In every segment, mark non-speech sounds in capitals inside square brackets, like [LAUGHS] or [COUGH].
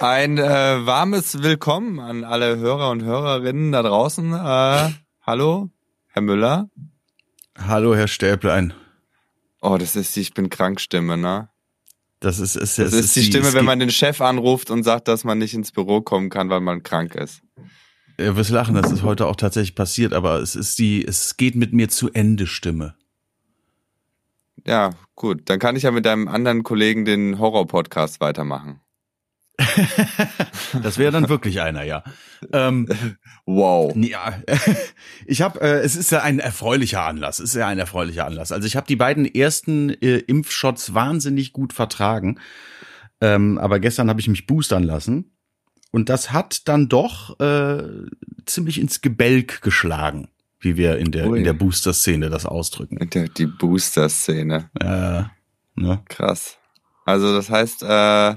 Ein äh, warmes Willkommen an alle Hörer und Hörerinnen da draußen. Äh, hallo, Herr Müller. Hallo, Herr Stäblein. Oh, das ist die Ich bin krank Stimme, ne? Das ist, ist, das ist, ist die Stimme, wenn man den Chef anruft und sagt, dass man nicht ins Büro kommen kann, weil man krank ist. Ihr wirst lachen, das ist heute auch tatsächlich passiert, aber es ist die, es geht mit mir zu Ende Stimme. Ja, gut. Dann kann ich ja mit deinem anderen Kollegen den Horror-Podcast weitermachen. [LAUGHS] das wäre dann wirklich einer, ja. Ähm, wow. Ja, [LAUGHS] ich habe, äh, es ist ja ein erfreulicher Anlass. Es ist ja ein erfreulicher Anlass. Also ich habe die beiden ersten äh, Impfshots wahnsinnig gut vertragen, ähm, aber gestern habe ich mich boostern lassen und das hat dann doch äh, ziemlich ins Gebälk geschlagen, wie wir in der Ui. in der Booster-Szene das ausdrücken. Der, die Booster-Szene. Äh, ne? Krass. Also das heißt, äh,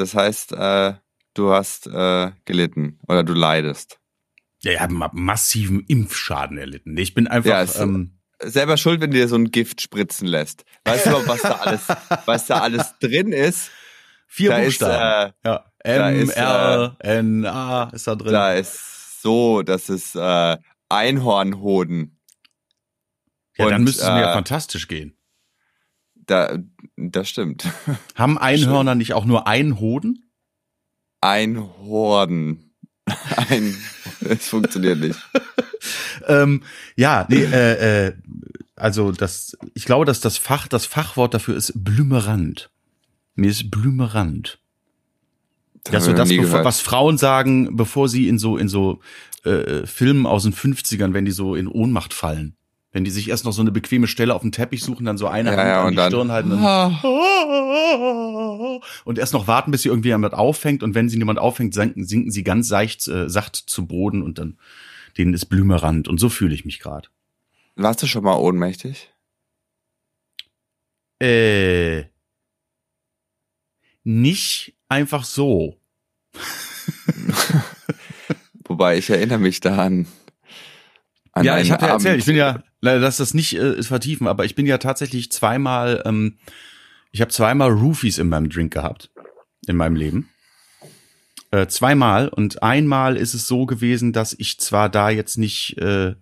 das heißt, äh, du hast äh, gelitten oder du leidest. Ja, ich habe massiven Impfschaden erlitten. Ich bin einfach. Ja, ähm, selber schuld, wenn du dir so ein Gift spritzen lässt. Weißt du, was da alles, [LAUGHS] was da alles drin ist? Vier da Buchstaben. Ist, äh, ja. M, ist, R, N, A ist da drin. Da ist so, das ist äh, Einhornhoden. Ja, Und, dann müsste es mir ja äh, fantastisch gehen. Da, das stimmt. [LAUGHS] Haben Einhörner nicht auch nur einen Hoden? Einhorden. Ein, [LAUGHS] es funktioniert nicht. ähm, ja, nee, äh, äh, also das, ich glaube, dass das Fach, das Fachwort dafür ist blümerant. Mir ist blümerant. Das, ist so das, bevor, was Frauen sagen, bevor sie in so in so äh, Filmen aus den 50ern, wenn die so in Ohnmacht fallen. Wenn die sich erst noch so eine bequeme Stelle auf dem Teppich suchen, dann so eine ja, Hand ja, an die dann, Stirn halten und, und erst noch warten, bis sie irgendwie jemand auffängt und wenn sie niemand auffängt, sinken, sinken sie ganz seicht, äh, sacht zu Boden und dann denen ist Blümerand und so fühle ich mich gerade. Warst du schon mal ohnmächtig? Äh nicht einfach so. [LAUGHS] Wobei ich erinnere mich daran. An ja, ich habe ja erzählt, ich bin ja, lass das nicht äh, vertiefen, aber ich bin ja tatsächlich zweimal, ähm, ich habe zweimal Roofies in meinem Drink gehabt, in meinem Leben. Äh, zweimal und einmal ist es so gewesen, dass ich zwar da jetzt nicht äh,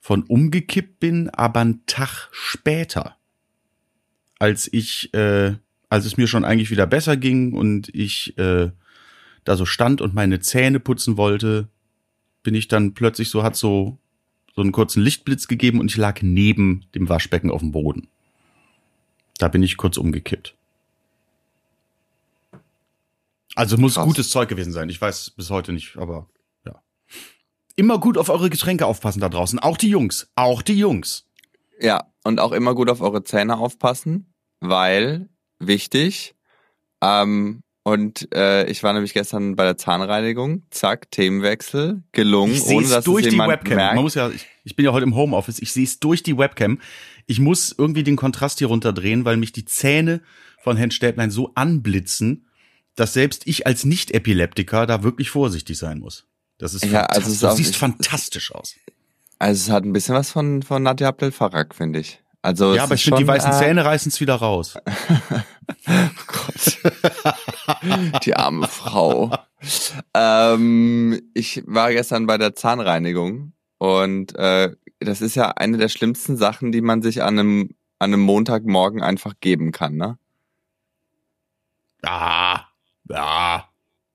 von umgekippt bin, aber einen Tag später, als ich äh, als es mir schon eigentlich wieder besser ging und ich äh, da so stand und meine Zähne putzen wollte, bin ich dann plötzlich so, hat so, so einen kurzen Lichtblitz gegeben und ich lag neben dem Waschbecken auf dem Boden. Da bin ich kurz umgekippt. Also muss Krass. gutes Zeug gewesen sein. Ich weiß bis heute nicht, aber ja. Immer gut auf eure Getränke aufpassen da draußen. Auch die Jungs. Auch die Jungs. Ja, und auch immer gut auf eure Zähne aufpassen, weil wichtig. Ähm, und äh, ich war nämlich gestern bei der Zahnreinigung. Zack, Themenwechsel, gelungen, ich ohne dass durch es die Webcam. Merkt. Man muss ja, ich, ich bin ja heute im Homeoffice. Ich sehe es durch die Webcam. Ich muss irgendwie den Kontrast hier runterdrehen, weil mich die Zähne von Herrn Stäblein so anblitzen, dass selbst ich als Nicht-Epileptiker da wirklich vorsichtig sein muss. Das ist ja, also es du siehst fantastisch aus. Also es hat ein bisschen was von von Nadja Abdel Farag, finde ich. Also ja, aber ich finde, die weißen äh, Zähne reißen es wieder raus. oh [LAUGHS] Gott. die arme Frau. ähm, ich war gestern bei der Zahnreinigung und äh, das ist ja eine der schlimmsten Sachen, die man sich an einem, an einem Montagmorgen einfach geben kann, ne? Ja, ja.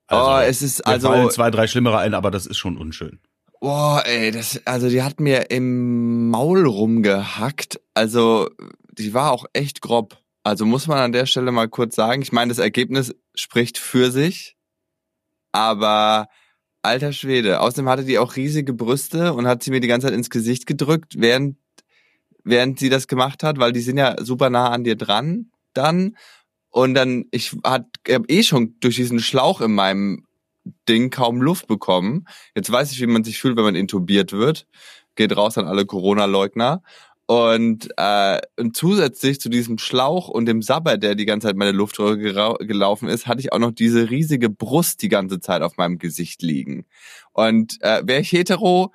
Also, oh, es ist also fallen zwei, drei schlimmere ein, aber das ist schon unschön. Boah, ey, das, also die hat mir im Maul rumgehackt. Also, die war auch echt grob. Also muss man an der Stelle mal kurz sagen. Ich meine, das Ergebnis spricht für sich. Aber alter Schwede. Außerdem hatte die auch riesige Brüste und hat sie mir die ganze Zeit ins Gesicht gedrückt, während, während sie das gemacht hat, weil die sind ja super nah an dir dran dann. Und dann, ich hat, eh schon durch diesen Schlauch in meinem Ding kaum Luft bekommen. Jetzt weiß ich, wie man sich fühlt, wenn man intubiert wird. Geht raus an alle Corona-Leugner. Und, äh, und zusätzlich zu diesem Schlauch und dem Sabber, der die ganze Zeit meine Luftröhre gelaufen ist, hatte ich auch noch diese riesige Brust die ganze Zeit auf meinem Gesicht liegen. Und äh, wäre ich hetero,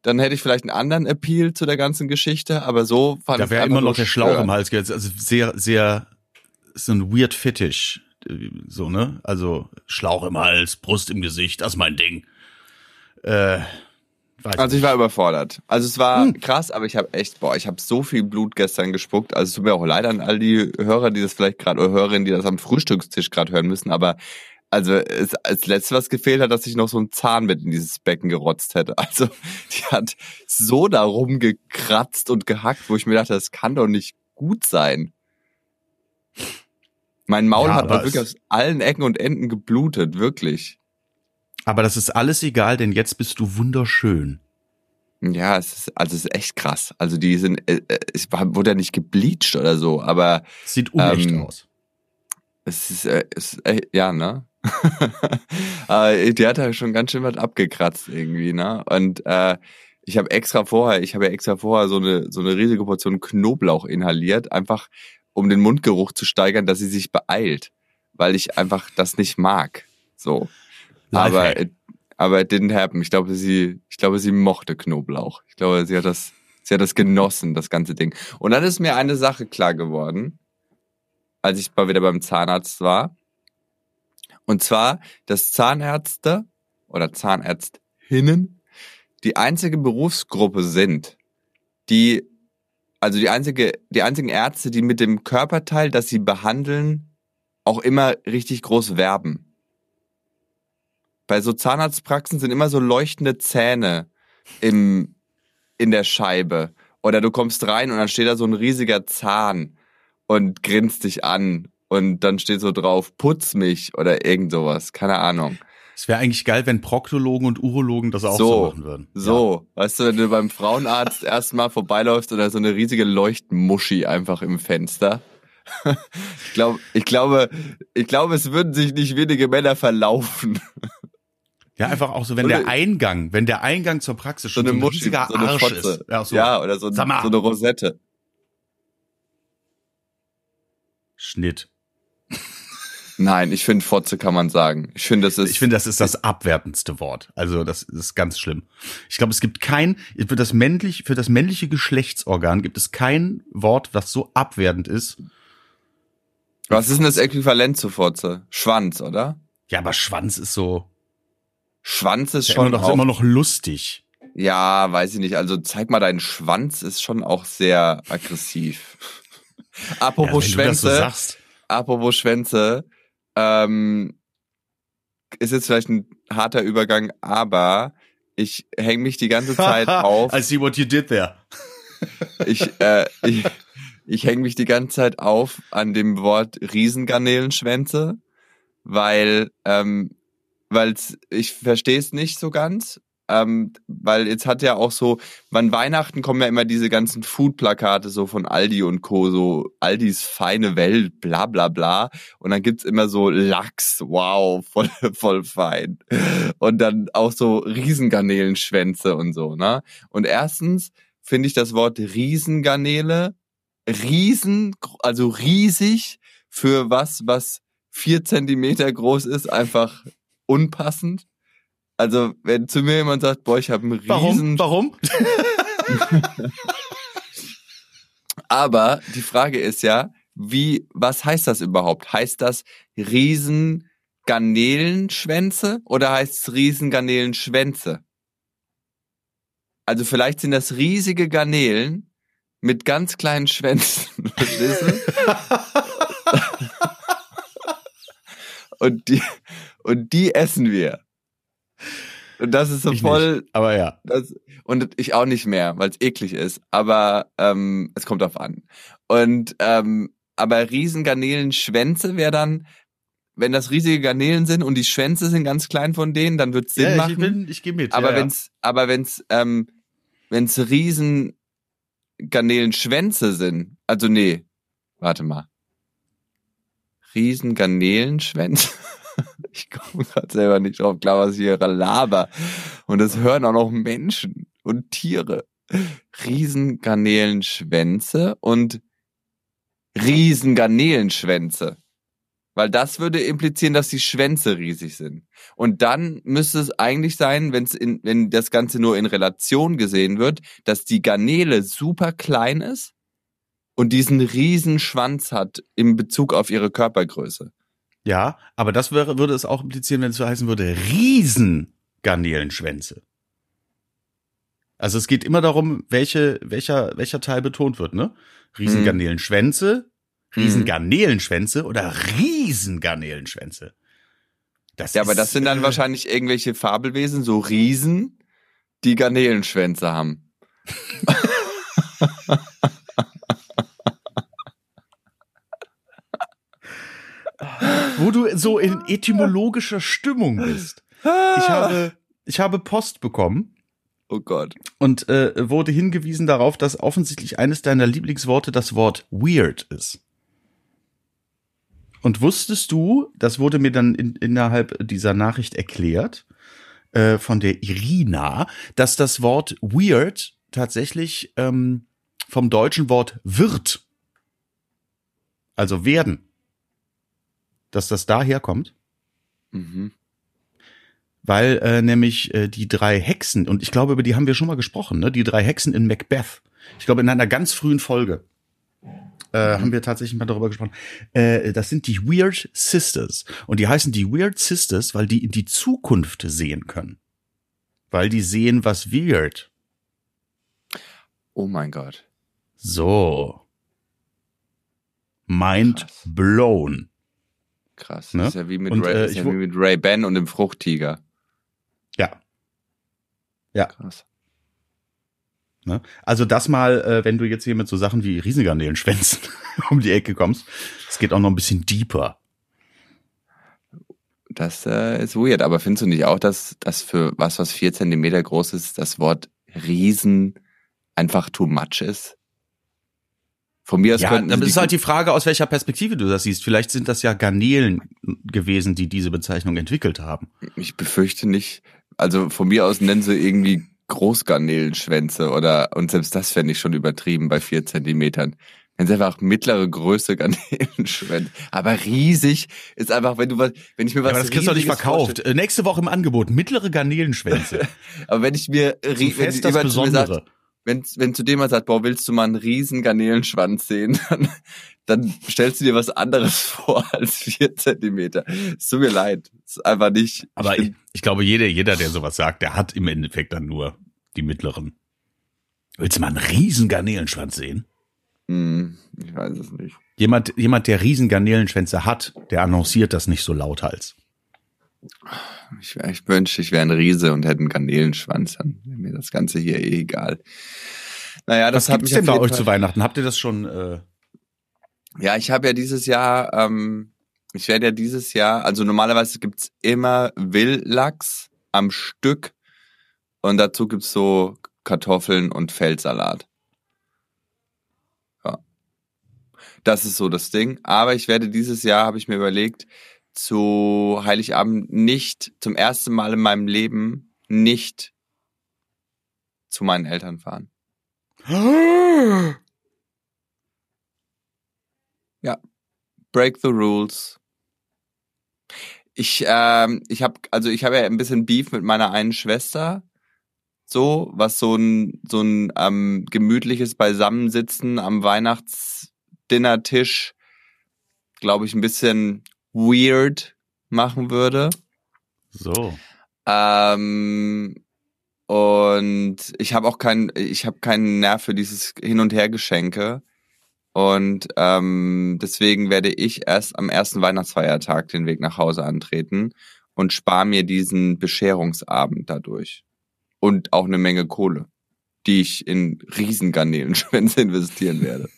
dann hätte ich vielleicht einen anderen Appeal zu der ganzen Geschichte, aber so fand da ich Da wäre immer noch der Schlauch im Hals. Also sehr, sehr, so ein weird Fetish so, ne? Also Schlauch im Hals, Brust im Gesicht, das ist mein Ding. Äh, also ich war überfordert. Also es war hm. krass, aber ich habe echt, boah, ich habe so viel Blut gestern gespuckt. Also es tut mir auch leid an all die Hörer, die das vielleicht gerade oder Hörerinnen, die das am Frühstückstisch gerade hören müssen. Aber also es, als letztes was gefehlt hat, dass ich noch so einen Zahn mit in dieses Becken gerotzt hätte. [LAUGHS] Also die hat so darum gekratzt und gehackt, wo ich mir dachte, das kann doch nicht gut sein. Mein Maul ja, hat wirklich aus allen Ecken und Enden geblutet, wirklich. Aber das ist alles egal, denn jetzt bist du wunderschön. Ja, es ist, also es ist echt krass. Also die sind, äh, äh es wurde ja nicht gebleached oder so, aber. Sieht unecht ähm, aus. Es ist, äh, es ist ja, ne? [LAUGHS] die hat ja schon ganz schön was abgekratzt irgendwie, ne? Und äh, ich habe extra vorher, ich habe ja extra vorher so eine so eine riesige Portion Knoblauch inhaliert, einfach um den Mundgeruch zu steigern, dass sie sich beeilt, weil ich einfach das nicht mag. So. Aber, aber it didn't happen. Ich glaube, sie, ich glaube, sie mochte Knoblauch. Ich glaube, sie hat das, sie hat das genossen, das ganze Ding. Und dann ist mir eine Sache klar geworden, als ich mal wieder beim Zahnarzt war. Und zwar, dass Zahnärzte oder Zahnärztinnen die einzige Berufsgruppe sind, die, also die einzige, die einzigen Ärzte, die mit dem Körperteil, das sie behandeln, auch immer richtig groß werben bei so Zahnarztpraxen sind immer so leuchtende Zähne im, in der Scheibe. Oder du kommst rein und dann steht da so ein riesiger Zahn und grinst dich an. Und dann steht so drauf, putz mich oder irgend sowas. Keine Ahnung. Es wäre eigentlich geil, wenn Proktologen und Urologen das auch so, so machen würden. So, ja. weißt du, wenn du beim Frauenarzt [LAUGHS] erstmal vorbeiläufst oder so eine riesige Leuchtmuschi einfach im Fenster. [LAUGHS] ich glaube, ich glaube, ich glaube, es würden sich nicht wenige Männer verlaufen. [LAUGHS] Ja, einfach auch so, wenn der Eingang, wenn der Eingang zur Praxis schon so, ein Muschi, riesiger so Arsch Fotze. ist. Ja, so, ja, oder so, so eine Rosette. Schnitt. Nein, ich finde Fotze kann man sagen. Ich finde, das ist. Ich finde, das ist das abwertendste Wort. Also, das ist ganz schlimm. Ich glaube, es gibt kein, für das männlich, für das männliche Geschlechtsorgan gibt es kein Wort, das so abwertend ist. Was ist denn das Äquivalent zu Fotze? Schwanz, oder? Ja, aber Schwanz ist so. Schwanz ist schon immer noch, auch, immer noch lustig. Ja, weiß ich nicht. Also zeig mal deinen Schwanz ist schon auch sehr aggressiv. [LAUGHS] apropos ja, Schwänze. So apropos Schwänze. Ähm, ist jetzt vielleicht ein harter Übergang, aber ich hänge mich die ganze Zeit [LAUGHS] auf. I see what you did there. [LAUGHS] ich, äh, ich, ich hänge mich die ganze Zeit auf an dem Wort Riesengarnelenschwänze, weil ähm, weil ich verstehe es nicht so ganz. Ähm, weil jetzt hat ja auch so, wann Weihnachten kommen ja immer diese ganzen Food-Plakate so von Aldi und Co., so Aldis feine Welt, bla bla bla. Und dann gibt's immer so Lachs, wow, [LAUGHS] voll, voll fein. Und dann auch so Riesengarnelenschwänze und so, ne? Und erstens finde ich das Wort Riesengarnele, riesen, also riesig für was, was vier Zentimeter groß ist, einfach unpassend. Also, wenn zu mir jemand sagt, boah, ich habe einen riesen... Warum? Warum? [LAUGHS] Aber die Frage ist ja, wie, was heißt das überhaupt? Heißt das riesen Garnelenschwänze oder heißt es riesen Garnelenschwänze? Also vielleicht sind das riesige Garnelen mit ganz kleinen Schwänzen. [LAUGHS] Verstehst du? [LAUGHS] Und die, und die essen wir. Und das ist so ich voll. Nicht, aber ja. Das, und ich auch nicht mehr, weil es eklig ist. Aber ähm, es kommt drauf an. Und ähm, aber Riesengarnelenschwänze wäre dann, wenn das riesige Garnelen sind und die Schwänze sind ganz klein von denen, dann wird Sinn ja, machen. Ich, bin, ich gehe mit. Aber ja, wenn's, ja. aber wenn's, ähm, wenn's riesen Garnelenschwänze sind, also nee, warte mal. Riesen Garnelenschwänze. [LAUGHS] [LAUGHS] ich komme gerade selber nicht drauf klar, was ich hier laber. Und das hören auch noch Menschen und Tiere. Riesengarnelenschwänze und Riesengarnelenschwänze. Weil das würde implizieren, dass die Schwänze riesig sind. Und dann müsste es eigentlich sein, wenn's in, wenn das Ganze nur in Relation gesehen wird, dass die Garnele super klein ist und diesen riesen Schwanz hat im Bezug auf ihre Körpergröße. Ja, aber das wäre, würde es auch implizieren, wenn es so heißen würde, Riesengarnelenschwänze. Also es geht immer darum, welche, welcher, welcher Teil betont wird, ne? Riesengarnelenschwänze, mhm. Riesengarnelenschwänze oder Riesengarnelenschwänze. Das ja, ist, aber das sind dann äh, wahrscheinlich irgendwelche Fabelwesen, so Riesen, die Garnelenschwänze haben. [LAUGHS] Wo du so in etymologischer Stimmung bist. Ich habe, ich habe Post bekommen. Oh Gott. Und äh, wurde hingewiesen darauf, dass offensichtlich eines deiner Lieblingsworte das Wort weird ist. Und wusstest du, das wurde mir dann in, innerhalb dieser Nachricht erklärt, äh, von der Irina, dass das Wort weird tatsächlich ähm, vom deutschen Wort wird, also werden, dass das daher kommt? Mhm. Weil äh, nämlich äh, die drei Hexen, und ich glaube, über die haben wir schon mal gesprochen, ne? die drei Hexen in Macbeth, ich glaube in einer ganz frühen Folge, äh, haben wir tatsächlich mal darüber gesprochen. Äh, das sind die Weird Sisters. Und die heißen die Weird Sisters, weil die in die Zukunft sehen können. Weil die sehen, was weird. Oh mein Gott. So. Mind Krass. blown. Krass. Ne? Das ist ja wie mit, und, Ray, äh, ja wie mit Ray Ben und dem Fruchttiger. Ja. Ja. Krass. Ne? Also das mal, äh, wenn du jetzt hier mit so Sachen wie Riesengarnelenschwänzen [LAUGHS] um die Ecke kommst, es geht auch noch ein bisschen deeper. Das äh, ist weird, aber findest du nicht auch, dass das für was, was vier Zentimeter groß ist, das Wort Riesen einfach too much ist? Von mir aus ja, könnten. Aber es ist halt die Frage, aus welcher Perspektive du das siehst. Vielleicht sind das ja Garnelen gewesen, die diese Bezeichnung entwickelt haben. Ich befürchte nicht. Also von mir aus nennen sie irgendwie Großgarnelenschwänze oder, und selbst das fände ich schon übertrieben bei vier Zentimetern. Wenn sie einfach mittlere Größe [LAUGHS] Garnelenschwänze. Aber riesig ist einfach, wenn du was, wenn ich mir was. Ja, aber das kriegst du nicht verkauft. Vorstelle. Nächste Woche im Angebot. Mittlere Garnelenschwänze. [LAUGHS] aber wenn ich mir, so wenn das Besondere. Sagt, wenn, wenn zu dem mal sagt, boah, willst du mal einen riesen Garnelenschwanz sehen, [LAUGHS] dann, dann stellst du dir was anderes [LAUGHS] vor als vier Zentimeter. Es tut mir leid. Es ist einfach nicht. Aber ich, ich, glaube, jeder, jeder, der sowas sagt, der hat im Endeffekt dann nur die mittleren. Willst du mal einen riesen Garnelenschwanz sehen? Hm, ich weiß es nicht. Jemand, jemand, der riesen Garnelenschwänze hat, der annonciert das nicht so lauthals. Ich, ich wünschte, ich wäre ein Riese und hätte einen Garnelenschwanz. Dann wäre mir das Ganze hier eh egal. Naja, das Was hat gibt's mich denn bei euch Fall zu Weihnachten? Habt ihr das schon? Äh ja, ich habe ja dieses Jahr, ähm, ich werde ja dieses Jahr, also normalerweise gibt's immer Willlachs am Stück und dazu gibt's so Kartoffeln und Feldsalat. Ja. Das ist so das Ding. Aber ich werde dieses Jahr, habe ich mir überlegt, zu Heiligabend nicht, zum ersten Mal in meinem Leben nicht zu meinen Eltern fahren. Ja. Break the rules. Ich, ähm, ich habe, also ich habe ja ein bisschen Beef mit meiner einen Schwester, so was so ein so ein ähm, gemütliches Beisammensitzen am Weihnachtsdinnertisch, glaube ich, ein bisschen weird machen würde. So. Ähm, und ich habe auch keinen, ich habe keinen Nerv für dieses Hin- und Hergeschenke. Und ähm, deswegen werde ich erst am ersten Weihnachtsfeiertag den Weg nach Hause antreten und spare mir diesen Bescherungsabend dadurch. Und auch eine Menge Kohle, die ich in Riesengarnelenschwänze [LAUGHS] investieren werde.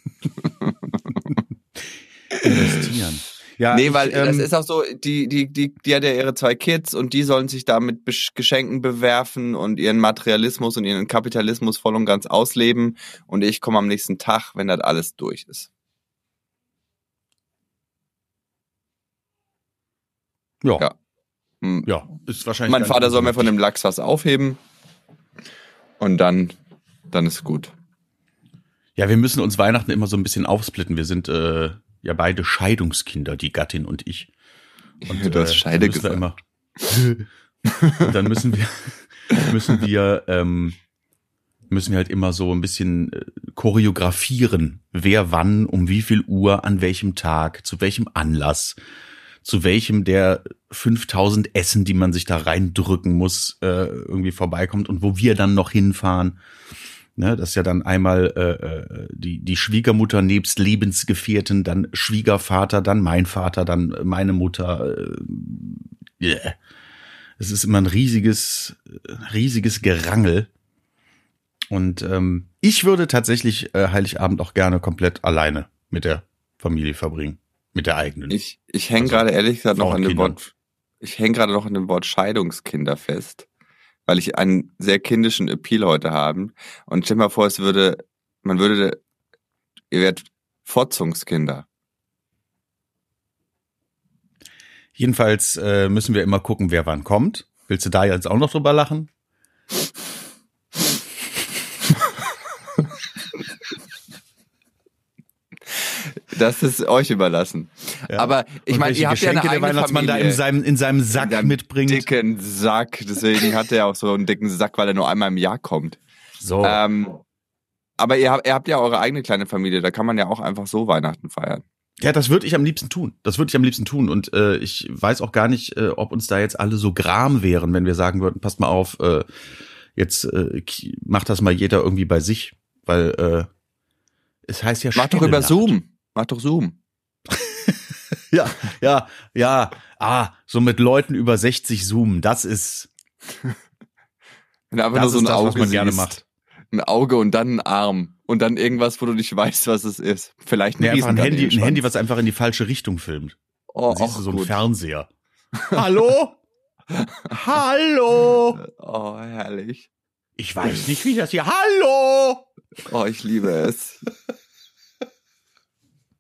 investieren. Ja, nee, weil ich, ähm, das ist auch so, die, die, die, die hat ja ihre zwei Kids und die sollen sich da mit Geschenken bewerfen und ihren Materialismus und ihren Kapitalismus voll und ganz ausleben. Und ich komme am nächsten Tag, wenn das alles durch ist. Ja. Ja, hm. ja ist wahrscheinlich. Mein Vater soll mir von dem Lachs was aufheben. Und dann, dann ist gut. Ja, wir müssen uns Weihnachten immer so ein bisschen aufsplitten. Wir sind äh, ja beide Scheidungskinder, die Gattin und ich. [LAUGHS] Und du hast äh, Scheide gesagt. Immer, [LAUGHS] und dann müssen wir, [LAUGHS] müssen wir, ähm, müssen wir halt immer so ein bisschen äh, choreografieren, wer wann, um wie viel Uhr, an welchem Tag, zu welchem Anlass, zu welchem der 5000 Essen, die man sich da reindrücken muss, äh, irgendwie vorbeikommt und wo wir dann noch hinfahren. Ne, das ist ja dann einmal äh, äh, die, die Schwiegermutter nebst Lebensgefährten, dann Schwiegervater, dann mein Vater, dann meine Mutter. Äh, yeah. Es ist immer ein riesiges, riesiges Gerangel. Und ähm, ich würde tatsächlich äh, Heiligabend auch gerne komplett alleine mit der Familie verbringen. Mit der eigenen. Ich, ich hänge also, gerade ehrlich gesagt noch an dem Wort, ich hänge gerade noch an dem Wort Scheidungskinder fest weil ich einen sehr kindischen Appeal heute habe. Und stell mal vor, es würde, man würde, ihr werdet Fotzungskinder. Jedenfalls äh, müssen wir immer gucken, wer wann kommt. Willst du da jetzt auch noch drüber lachen? Das ist euch überlassen. Ja. Aber ich meine, ihr habt Geschenke ja eine der Weihnachtsmann Familie. da in seinem, in seinem Sack in mitbringt. dicken Sack. Deswegen hat er auch so einen dicken Sack, weil er nur einmal im Jahr kommt. So. Ähm, aber ihr habt, ihr habt ja eure eigene kleine Familie. Da kann man ja auch einfach so Weihnachten feiern. Ja, das würde ich am liebsten tun. Das würde ich am liebsten tun. Und äh, ich weiß auch gar nicht, äh, ob uns da jetzt alle so gram wären, wenn wir sagen würden, passt mal auf, äh, jetzt äh, macht das mal jeder irgendwie bei sich. Weil äh, es heißt ja Mach doch über Nacht. Zoom. Mach doch Zoom. [LAUGHS] ja, ja, ja. Ah, so mit Leuten über 60 zoomen, das ist. [LAUGHS] Wenn einfach nur so ein das, Auge was man gerne macht. Ein Auge und dann ein Arm. Und dann irgendwas, wo du nicht weißt, was es ist. Vielleicht ein, nee, ein Handy, ein Handy, was einfach in die falsche Richtung filmt. Oh, dann siehst du so einen Fernseher. [LAUGHS] Hallo? Hallo? Oh, herrlich. Ich weiß nicht, wie das hier. Hallo! Oh, ich liebe es.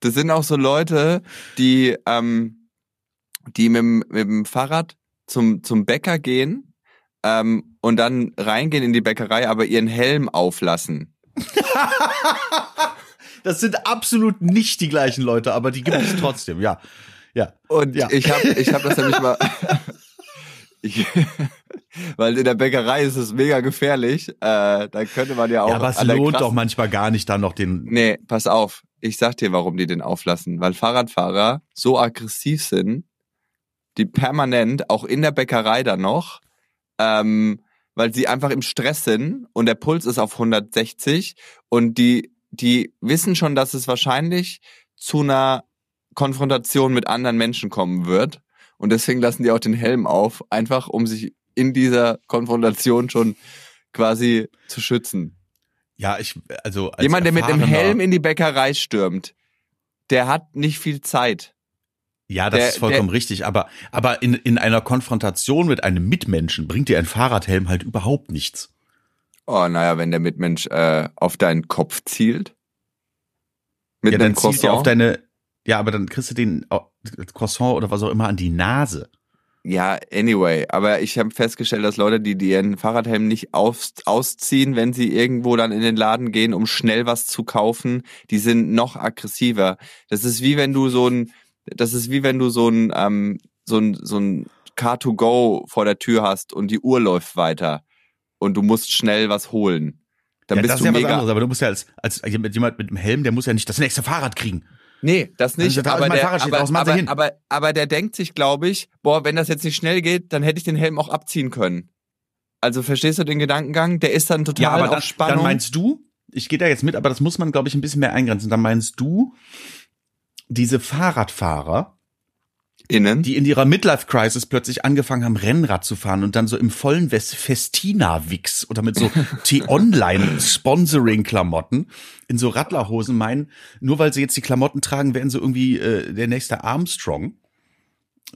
Das sind auch so Leute, die, ähm, die mit, mit dem Fahrrad zum, zum Bäcker gehen ähm, und dann reingehen in die Bäckerei, aber ihren Helm auflassen. [LAUGHS] das sind absolut nicht die gleichen Leute, aber die gibt es trotzdem, ja. Ja. Und ja. ich habe ich hab das nämlich mal. [LAUGHS] ich, [LAUGHS] weil in der Bäckerei ist es mega gefährlich. Äh, da könnte man ja auch. Ja, aber es lohnt doch manchmal gar nicht, dann noch den. Nee, pass auf. Ich sag dir, warum die den auflassen. Weil Fahrradfahrer so aggressiv sind, die permanent, auch in der Bäckerei dann noch, ähm, weil sie einfach im Stress sind und der Puls ist auf 160 und die, die wissen schon, dass es wahrscheinlich zu einer Konfrontation mit anderen Menschen kommen wird. Und deswegen lassen die auch den Helm auf, einfach um sich in dieser Konfrontation schon quasi zu schützen. Ja, ich, also. Als Jemand, der mit einem Helm in die Bäckerei stürmt, der hat nicht viel Zeit. Ja, das der, ist vollkommen der, richtig. Aber, aber in, in einer Konfrontation mit einem Mitmenschen bringt dir ein Fahrradhelm halt überhaupt nichts. Oh, naja, wenn der Mitmensch äh, auf deinen Kopf zielt. Mit ja, dann Croissant. zielt er auf deine, ja, aber dann kriegst du den Croissant oder was auch immer an die Nase. Ja, anyway, aber ich habe festgestellt, dass Leute, die, die ihren Fahrradhelm nicht aus, ausziehen, wenn sie irgendwo dann in den Laden gehen, um schnell was zu kaufen, die sind noch aggressiver. Das ist wie wenn du so ein, das ist wie wenn du so ein, ähm, so ein, so ein Car2Go vor der Tür hast und die Uhr läuft weiter und du musst schnell was holen. Dann ja, bist das du ist ja mega. was anderes, aber du musst ja als, als jemand mit einem Helm, der muss ja nicht das nächste Fahrrad kriegen. Nee, das nicht. Also, aber, der, aber, aber, aber, aber der denkt sich, glaube ich, boah, wenn das jetzt nicht schnell geht, dann hätte ich den Helm auch abziehen können. Also verstehst du den Gedankengang? Der ist dann total ja, aber auf dann, Spannung. Dann meinst du, ich gehe da jetzt mit, aber das muss man, glaube ich, ein bisschen mehr eingrenzen. Dann meinst du, diese Fahrradfahrer, Innen. die in ihrer Midlife-Crisis plötzlich angefangen haben, Rennrad zu fahren und dann so im vollen Festina-Wix oder mit so [LAUGHS] T-Online-Sponsoring-Klamotten in so Radlerhosen meinen, nur weil sie jetzt die Klamotten tragen, werden sie irgendwie äh, der nächste Armstrong.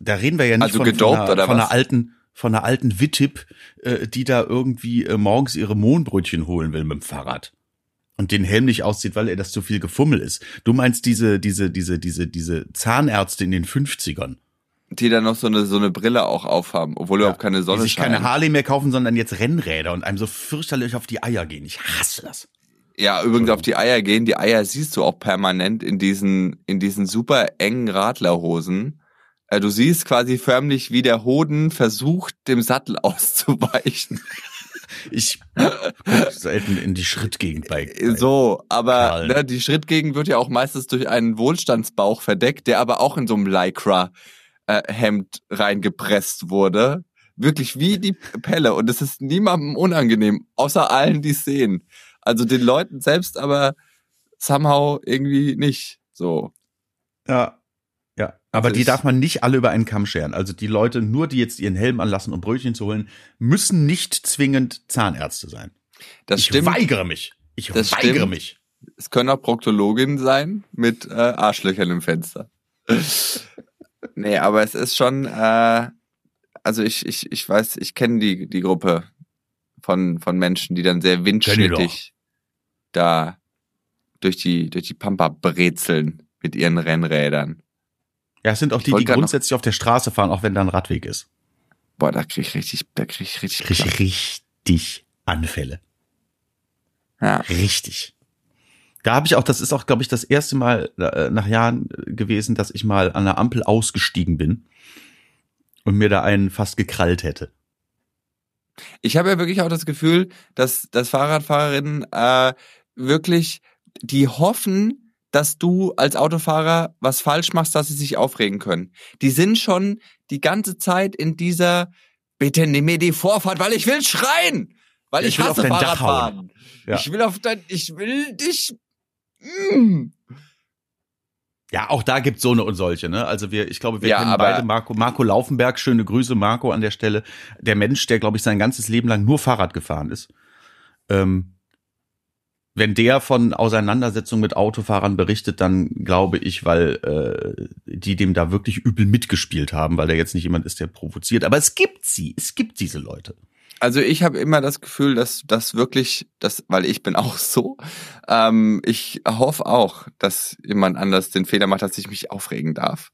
Da reden wir ja nicht also von, gedopt, von, einer, von einer alten von einer alten Wittip, äh, die da irgendwie äh, morgens ihre Mohnbrötchen holen will mit dem Fahrrad und den Helm nicht auszieht, weil er das zu viel Gefummel ist. Du meinst diese, diese, diese, diese, diese Zahnärzte in den 50ern. Die dann noch so eine, so eine Brille auch aufhaben, obwohl ja, überhaupt keine Sonne Die sich keine Harley mehr kaufen, sondern jetzt Rennräder und einem so fürchterlich auf die Eier gehen. Ich hasse das. Ja, übrigens auf die Eier gehen. Die Eier siehst du auch permanent in diesen, in diesen super engen Radlerhosen. Äh, du siehst quasi förmlich, wie der Hoden versucht, dem Sattel [LAUGHS] auszuweichen. Ich selten in die Schrittgegend bei. bei so, aber ne, die Schrittgegend wird ja auch meistens durch einen Wohlstandsbauch verdeckt, der aber auch in so einem Lycra äh, Hemd reingepresst wurde. Wirklich wie die Pelle. Und es ist niemandem unangenehm, außer allen, die es sehen. Also den Leuten selbst aber somehow irgendwie nicht so. Ja. Ja, aber also die darf man nicht alle über einen Kamm scheren. Also die Leute, nur die jetzt ihren Helm anlassen, um Brötchen zu holen, müssen nicht zwingend Zahnärzte sein. Das ich stimmt. weigere mich. Ich Das weigere stimmt. mich. Es können auch Proktologinnen sein mit äh, Arschlöchern im Fenster. [LAUGHS] nee, aber es ist schon, äh, also ich, ich, ich weiß, ich kenne die, die Gruppe von, von Menschen, die dann sehr windschnittig da durch die, durch die Pampa brezeln mit ihren Rennrädern. Ja, es sind auch die, die noch- grundsätzlich auf der Straße fahren, auch wenn da ein Radweg ist. Boah, da krieg ich richtig, da krieg ich richtig, Krieg ich richtig Anfälle. Ja. Richtig. Da habe ich auch, das ist auch, glaube ich, das erste Mal äh, nach Jahren äh, gewesen, dass ich mal an der Ampel ausgestiegen bin und mir da einen fast gekrallt hätte. Ich habe ja wirklich auch das Gefühl, dass, dass Fahrradfahrerinnen äh, wirklich, die hoffen, dass du als Autofahrer was falsch machst, dass sie sich aufregen können. Die sind schon die ganze Zeit in dieser, bitte nimm mir die Vorfahrt, weil ich will schreien, weil Ich ich, will auf hasse dein Dach Fahrradfahren. Ja. Ich will auf dein, ich will dich. Mm. Ja, auch da gibt's so eine und solche, ne? Also wir, ich glaube, wir Ja, kennen beide Marco, Marco Laufenberg, schöne Grüße, Marco an der Stelle. Der Mensch, der, glaube ich, sein ganzes Leben lang nur Fahrrad gefahren ist. Ähm, wenn der von Auseinandersetzungen mit Autofahrern berichtet, dann glaube ich, weil äh, die dem da wirklich übel mitgespielt haben, weil der jetzt nicht jemand ist, der provoziert. Aber es gibt sie, es gibt diese Leute. Also ich habe immer das Gefühl, dass das wirklich, das, weil ich bin [LAUGHS] auch so, ähm, ich hoffe auch, dass jemand anders den Fehler macht, dass ich mich aufregen darf.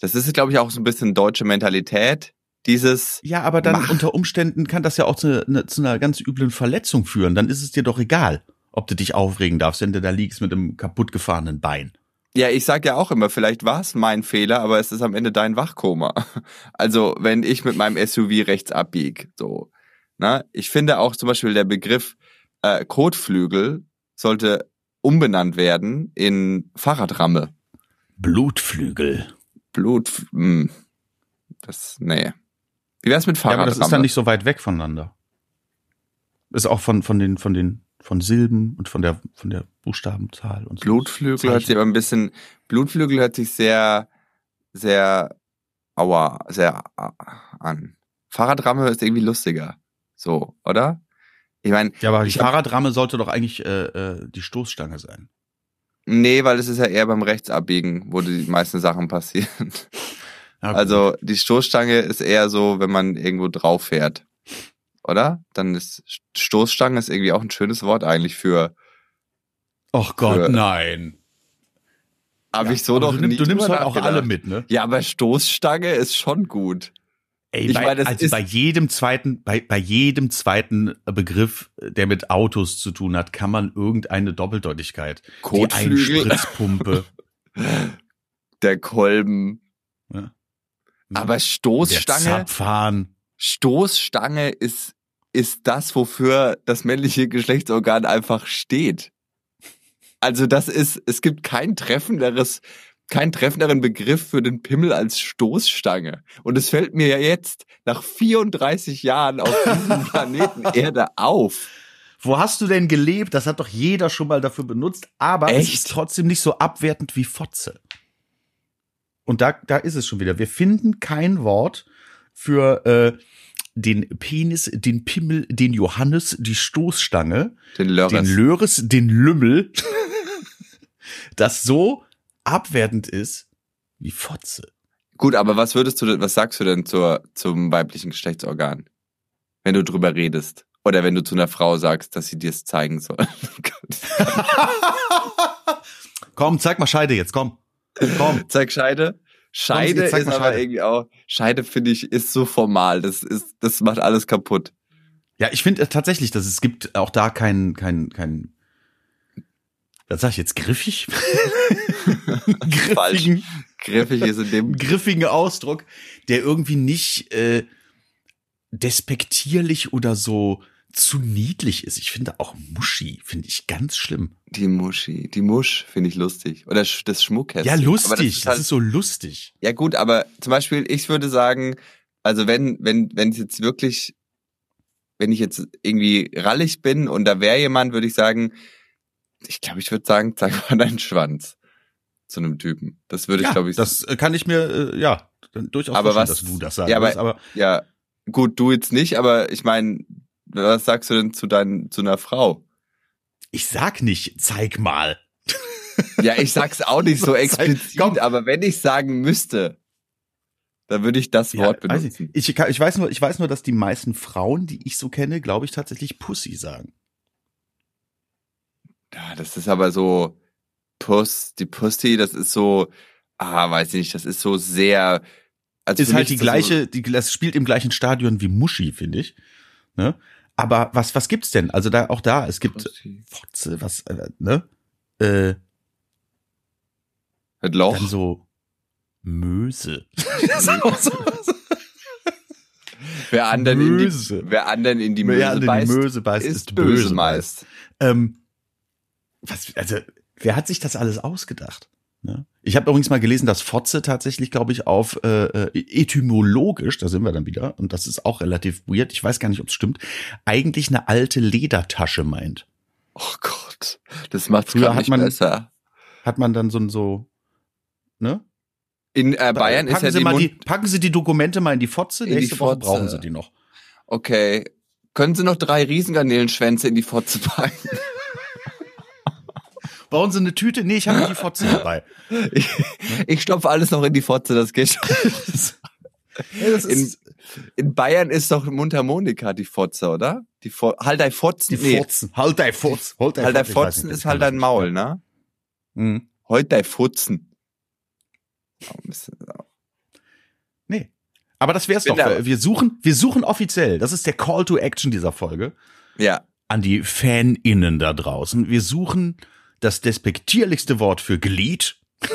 Das ist, glaube ich, auch so ein bisschen deutsche Mentalität. Dieses, Ja, aber dann Mach. unter Umständen kann das ja auch zu, ne, zu einer ganz üblen Verletzung führen. Dann ist es dir doch egal, ob du dich aufregen darfst, wenn du da liegst mit einem kaputt gefahrenen Bein. ja, ich sag ja auch immer, vielleicht war es mein Fehler, aber es ist am Ende dein Wachkoma. [LAUGHS] Also wenn ich mit meinem SUV rechts abbieg, so. Na, ich finde auch zum Beispiel der Begriff äh, Kotflügel sollte umbenannt werden in Fahrradramme. Blutflügel. Blut, mh, das, nee. Wie wär's mit Ja, aber Fahrradramme? das ist dann nicht so weit weg voneinander. Ist auch von, von den, von den, von Silben und von der, von der Buchstabenzahl und so. Blutflügel hört sich aber ein bisschen, Blutflügel hört sich sehr, sehr, aua, sehr an. Fahrradramme ist irgendwie lustiger. So, oder? Ich meine, Ja, aber die hab- Fahrradramme sollte doch eigentlich äh, äh, die Stoßstange sein. nee, weil es ist ja eher beim Rechtsabbiegen, wo die meisten Sachen passieren. [LAUGHS] Ja. Also die Stoßstange ist eher so, wenn man irgendwo drauf fährt. Oder? Dann ist Stoßstange ist irgendwie auch ein schönes Wort eigentlich für. Och Gott, für- nein. Habe Ja, ich so noch du, nie du nimmst heute auch alle mit, ne? Ja, aber Stoßstange ist schon gut. Ey, Ich bei, meine, also bei jedem zweiten, bei, bei jedem zweiten Begriff, der mit Autos zu tun hat, kann man irgendeine Doppeldeutigkeit. Die Kotflügel, Einspritzpumpe. [LAUGHS] der Kolben. Ja. Aber der Stoßstange, Zapfhahn. Stoßstange ist, ist das, wofür das männliche Geschlechtsorgan einfach steht. Also das ist, es gibt kein treffenderes, keinen treffenderen Begriff für den Pimmel als Stoßstange. Und es fällt mir ja jetzt nach 34 Jahren auf diesem [LAUGHS] Planeten Erde auf. Wo hast du denn gelebt? Das hat doch jeder schon mal dafür benutzt, aber es Echt? ist trotzdem nicht so abwertend wie Fotze. Und da, da ist es schon wieder. Wir finden kein Wort für äh, den Penis, den Pimmel, den Johannes, die Stoßstange, Den Lörres. den Löres, den Lümmel, [LAUGHS] das so abwertend ist wie Fotze. Gut, aber was würdest du, was sagst du denn zur, zum weiblichen Geschlechtsorgan? Wenn du drüber redest. Oder wenn du zu einer Frau sagst, dass sie dir es zeigen soll. [LAUGHS] [LAUGHS] komm, zeig mal Scheide jetzt, komm. Komm. Zeig Scheide. Scheide ist aber Scheide. irgendwie auch, Scheide finde ich, ist so formal. Das ist, das macht alles kaputt. Ja, ich finde äh, tatsächlich, dass es gibt auch da kein, kein, kein, was sag ich jetzt, griffig? [LAUGHS] griffigen, Griffig ist in dem, griffigen Ausdruck, der irgendwie nicht äh, despektierlich oder so zu niedlich ist. Ich finde auch Muschi, finde ich ganz schlimm. Die Muschi, die Musch finde ich lustig. Oder das Schmuckkästchen. Ja, lustig. Das ist, halt, das ist, so lustig. Ja gut, aber zum Beispiel, ich würde sagen, also wenn, wenn, wenn es jetzt wirklich, wenn ich jetzt irgendwie rallig bin und da wäre jemand, würde ich sagen, ich glaube, ich würde sagen, zeig mal deinen Schwanz zu einem Typen. Das würde ich, ja, glaube ich. Das kann ich mir, äh, ja, durchaus aber was, dass du das sagst. Ja, aber, aber ja, gut, du jetzt nicht, aber ich meine, was sagst du denn zu deinen, zu einer Frau? Ich sag nicht, zeig mal. Ja, ich sag's auch nicht so [LAUGHS] explizit, Komm. aber wenn ich sagen müsste, dann würde ich das Wort ja, benutzen. Ich, ich, ich, weiß nur, ich weiß nur, dass die meisten Frauen, die ich so kenne, glaube ich tatsächlich Pussy sagen. Ja, das ist aber so Puss, die Pussy, das ist so, ah, weiß ich nicht, das ist so sehr. Also ist halt die gleiche, so, die, das spielt im gleichen Stadion wie Muschi, finde ich. Ne? Aber was, was gibt's denn? Also da, auch da, es gibt Fotze, was, äh, ne? Äh, Mit Loch. Dann so Möse. wer anderen Möse. in die, wer anderen in die Möse, wer beißt, die Möse beißt, ist, ist böse, böse meist. Ähm, was, also, wer hat sich das alles ausgedacht? Ne? Ich habe übrigens mal gelesen, dass Fotze tatsächlich, glaube ich, auf äh, äh, etymologisch, da sind wir dann wieder, und das ist auch relativ weird, ich weiß gar nicht, ob es stimmt, eigentlich eine alte Ledertasche meint. Oh Gott, das macht früher hat man, besser. Hat man dann so so, ne? In äh, Bayern packen ist ja Sie mal die, packen Sie die Dokumente mal in die Fotze, in nächste die Woche brauchen Sie die noch. Okay. Können Sie noch drei Riesengarnelenschwänze in die Fotze packen? Brauchen Sie eine Tüte? Nee, ich habe die Fotze dabei. [LAUGHS] Ich, ich stopfe alles noch in die Fotze, das geht schon. in, in, Bayern ist doch Mundharmonika die Fotze, oder? Die Fo halt dein Fotzen. Die Fotzen. Nee. Halt dein Fotz. Halt dein, halt dein Fotzen ist halt dein Maul, ne? Mhm. Halt dein Futzen. Nee. Aber das wär's doch. Wir suchen, wir suchen offiziell. Das ist der Call to Action dieser Folge. Ja. An die FanInnen da draußen. Wir suchen das despektierlichste Wort für Glied. [LAUGHS]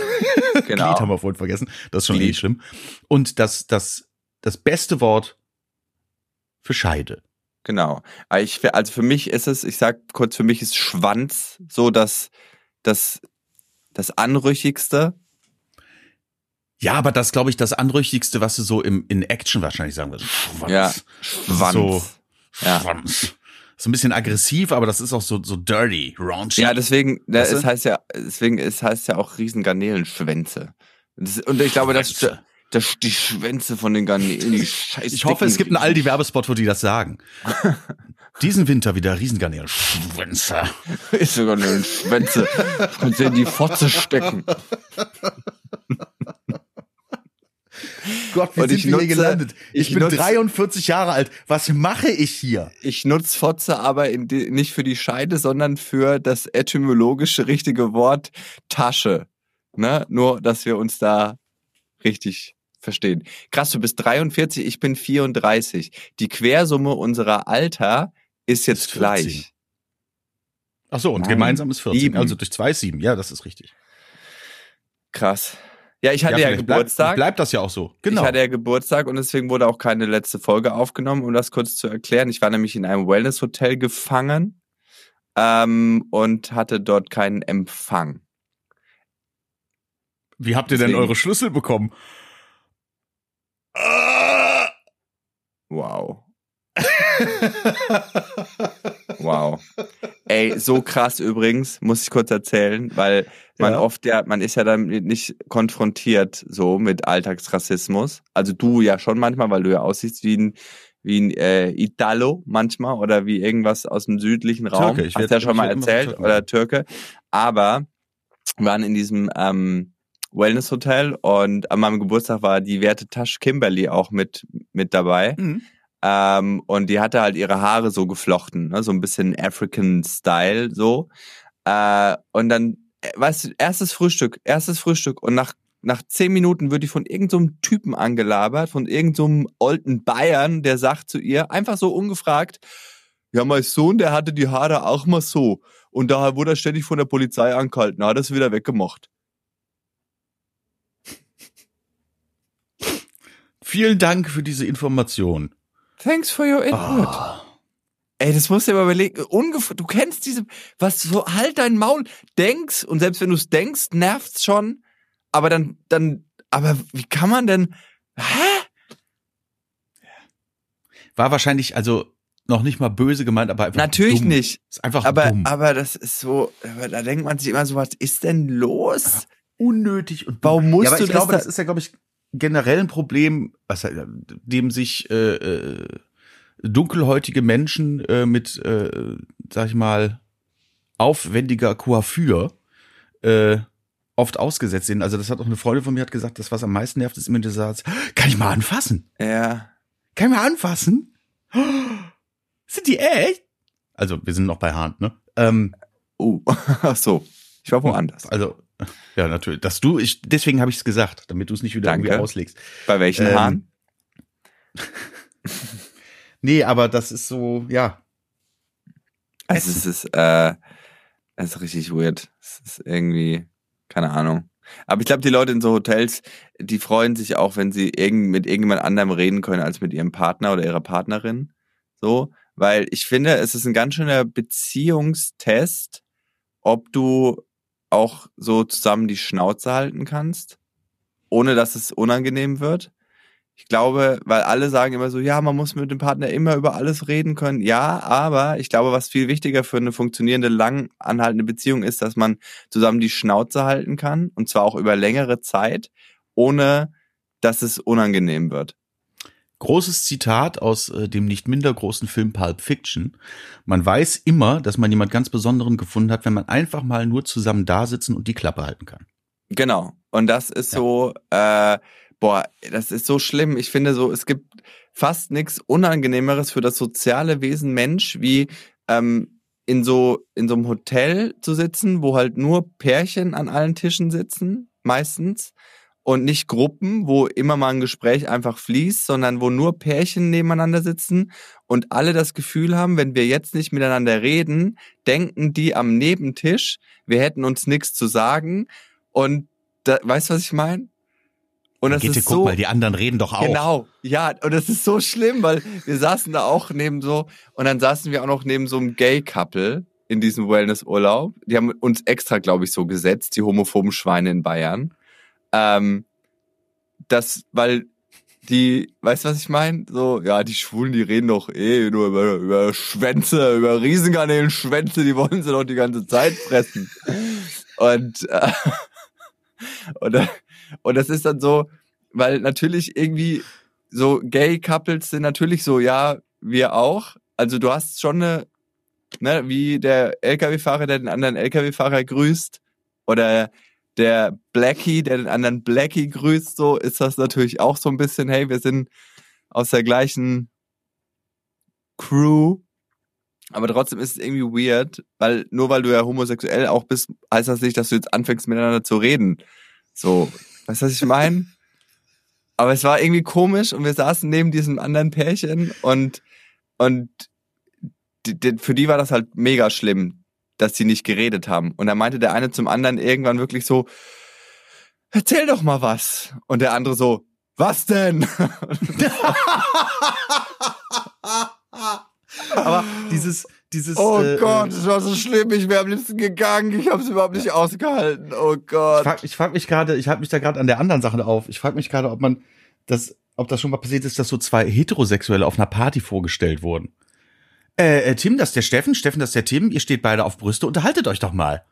Genau. Glied haben wir vorhin vergessen. Das ist schon Glied. eh schlimm. Und das, das, das beste Wort für Scheide. Genau. Ich, also für mich ist es, ich sag kurz, für mich ist Schwanz so das, das, das Anrüchigste. Ja, aber das glaube ich das Anrüchigste, was du so im, in Action wahrscheinlich sagen würdest. Schwanz. Ja, Schwanz. So, ja. Schwanz so ein bisschen aggressiv, aber das ist auch so, so dirty, raunchy. Ja, deswegen, da, es heißt ja, deswegen, es heißt ja auch Riesengarnelenschwänze. und ich glaube, das, das, die Schwänze von den Garnelen, die [LAUGHS] scheiß Ich hoffe, es gibt einen Aldi-Werbespot, wo die das sagen. [LAUGHS] Diesen Winter wieder Riesengarnelenschwänze. Riesengarnelenschwänze. Und sie in die Fotze stecken. [LAUGHS] Gott, wie und sind wir nutze, hier gelandet? Ich, ich bin nutze, 43 Jahre alt. Was mache ich hier? Ich nutze Fotze aber die, nicht für die Scheide, sondern für das etymologische richtige Wort Tasche. Ne? Nur, dass wir uns da richtig verstehen. Krass, du bist 43, ich bin 34. Die Quersumme unserer Alter ist jetzt ist gleich. Ach so, und Nein, gemeinsam ist 14. Sieben. Also durch zwei ist sieben. Ja, das ist richtig. Krass. Ja, ich hatte ja, ja Geburtstag. Bleibt, bleibt das ja auch so. Genau. Ich hatte ja Geburtstag und deswegen wurde auch keine letzte Folge aufgenommen, um das kurz zu erklären. Ich war nämlich in einem Wellness-Hotel gefangen ähm, und hatte dort keinen Empfang. Wie habt ihr deswegen, denn eure Schlüssel bekommen? Wow. wow. [LAUGHS] Ey, so krass übrigens, muss ich kurz erzählen, weil man ja. oft ja, man ist ja damit nicht konfrontiert so mit Alltagsrassismus. Also du ja schon manchmal, weil du ja aussiehst wie ein wie ein äh, Italo manchmal oder wie irgendwas aus dem südlichen Raum. Türke, ich Hast ja schon mal erzählt oder Türke. Aber wir waren in diesem ähm, Wellness Hotel und an meinem Geburtstag war die werte Tasch Kimberly auch mit mit dabei. Mhm. Ähm, und die hatte halt ihre Haare so geflochten, ne? so ein bisschen African Style so. Äh, und dann, äh, weißt du, erstes Frühstück, erstes Frühstück und nach nach zehn Minuten wird die von irgendeinem so Typen angelabert, von irgendeinem so alten Bayern, der sagt zu ihr, einfach so ungefragt, ja, mein Sohn, der hatte die Haare auch mal so. Und daher wurde er ständig von der Polizei angehalten, hat es wieder weggemacht. Vielen Dank für diese Information. Thanks for your input. Oh. Ey, das musst du dir mal überlegen. Ungef du kennst diese, was so, halt dein Maul, denkst, und selbst wenn du es denkst, nervt's schon, aber dann, dann, aber wie kann man denn, hä? War wahrscheinlich, also, noch nicht mal böse gemeint, aber einfach Natürlich dumm. nicht. Ist einfach Aber, dumm. aber das ist so, aber da denkt man sich immer so, was ist denn los? unnötig und Warum musst ja, aber du ich das glaube, da- das ist ja, glaube ich, generell ein Problem, was, dem sich äh, äh, dunkelhäutige Menschen äh, mit, äh, sag ich mal, aufwendiger Coiffure äh, oft ausgesetzt sind. Also das hat auch eine Freundin von mir hat gesagt, das was am meisten nervt, ist immer dieser Satz, kann ich mal anfassen? Ja. Kann ich mal anfassen? Sind die echt? Also wir sind noch bei Hand, ne? Ähm, Oh, [LAUGHS] ach so. Ich war woanders. also ja, natürlich. Dass du, ich, deswegen habe ich es gesagt, damit du es nicht wieder Danke. irgendwie auslegst. Bei welchen Ähm, Haaren? [LAUGHS] Nee, aber das ist so, ja. Also es ist, äh, es ist richtig weird. Es ist irgendwie, keine Ahnung. Aber ich glaube, die Leute in so Hotels, die freuen sich auch, wenn sie irgend, mit irgendjemand anderem reden können als mit ihrem Partner oder ihrer Partnerin. So, weil ich finde, es ist ein ganz schöner Beziehungstest, ob du auch so zusammen die Schnauze halten kannst, ohne dass es unangenehm wird. Ich glaube, weil alle sagen immer so, ja, man muss mit dem Partner immer über alles reden können. Ja, aber ich glaube, was viel wichtiger für eine funktionierende, lang anhaltende Beziehung ist, dass man zusammen die Schnauze halten kann und zwar auch über längere Zeit, ohne dass es unangenehm wird. Großes Zitat aus äh, dem nicht minder großen Film Pulp Fiction. Man weiß immer, dass man jemand ganz Besonderen gefunden hat, wenn man einfach mal nur zusammen da sitzen und die Klappe halten kann. Genau. Und das ist so, äh, boah, das ist so schlimm. Ich finde so, es gibt fast nichts Unangenehmeres für das soziale Wesen Mensch, wie ähm, in so in so einem Hotel zu sitzen, wo halt nur Pärchen an allen Tischen sitzen, meistens. Und nicht Gruppen, wo immer mal ein Gespräch einfach fließt, sondern wo nur Pärchen nebeneinander sitzen und alle das Gefühl haben, wenn wir jetzt nicht miteinander reden, denken die am Nebentisch, wir hätten uns nichts zu sagen. Und da, weißt du, was ich meine? Und das Gitte, ist guck so, mal, die anderen reden doch auch. Genau, ja, und das ist so schlimm, weil wir saßen da auch neben so, und dann saßen wir auch noch neben so einem Gay-Couple in diesem Wellnessurlaub. Die haben uns extra, glaube ich, so gesetzt, die homophoben Schweine in Bayern. Ähm, das, weil die, weißt du, was ich meine? So, ja, die Schwulen, die reden doch eh nur über, über Schwänze, über Riesengarnelenschwänze, die wollen sie doch die ganze Zeit fressen. Und, äh, [LAUGHS] und, und das ist dann so, weil natürlich irgendwie so Gay-Couples sind natürlich so, ja, wir auch. Also du hast schon eine, ne, wie der LKW-Fahrer, der den anderen LKW-Fahrer grüßt, oder der Blackie, der den anderen Blackie grüßt, so ist das natürlich auch so ein bisschen, hey, wir sind aus der gleichen Crew. Aber trotzdem ist es irgendwie weird, weil nur weil du ja homosexuell auch bist, heißt das nicht, dass du jetzt anfängst miteinander zu reden. So, weißt du, was ich meine? Aber es war irgendwie komisch und wir saßen neben diesem anderen Pärchen und, und die, die, für die war das halt mega schlimm, dass sie nicht geredet haben. Und da meinte der eine zum anderen irgendwann wirklich so, erzähl doch mal was. Und der andere so, was denn? [LAUGHS] Aber dieses, dieses. Oh äh, Gott, das war so schlimm. Ich wäre am liebsten gegangen. Ich habe es überhaupt nicht ausgehalten. Oh Ich Gott. frage ich frag mich gerade, ich halte mich da gerade an der anderen Sache auf. Ich frage mich gerade, ob man das, ob das schon mal passiert ist, dass so zwei Heterosexuelle auf einer Party vorgestellt wurden. Äh, äh, Tim, das ist der Steffen, Steffen, das ist der Tim, ihr steht beide auf Brüste, unterhaltet euch doch mal.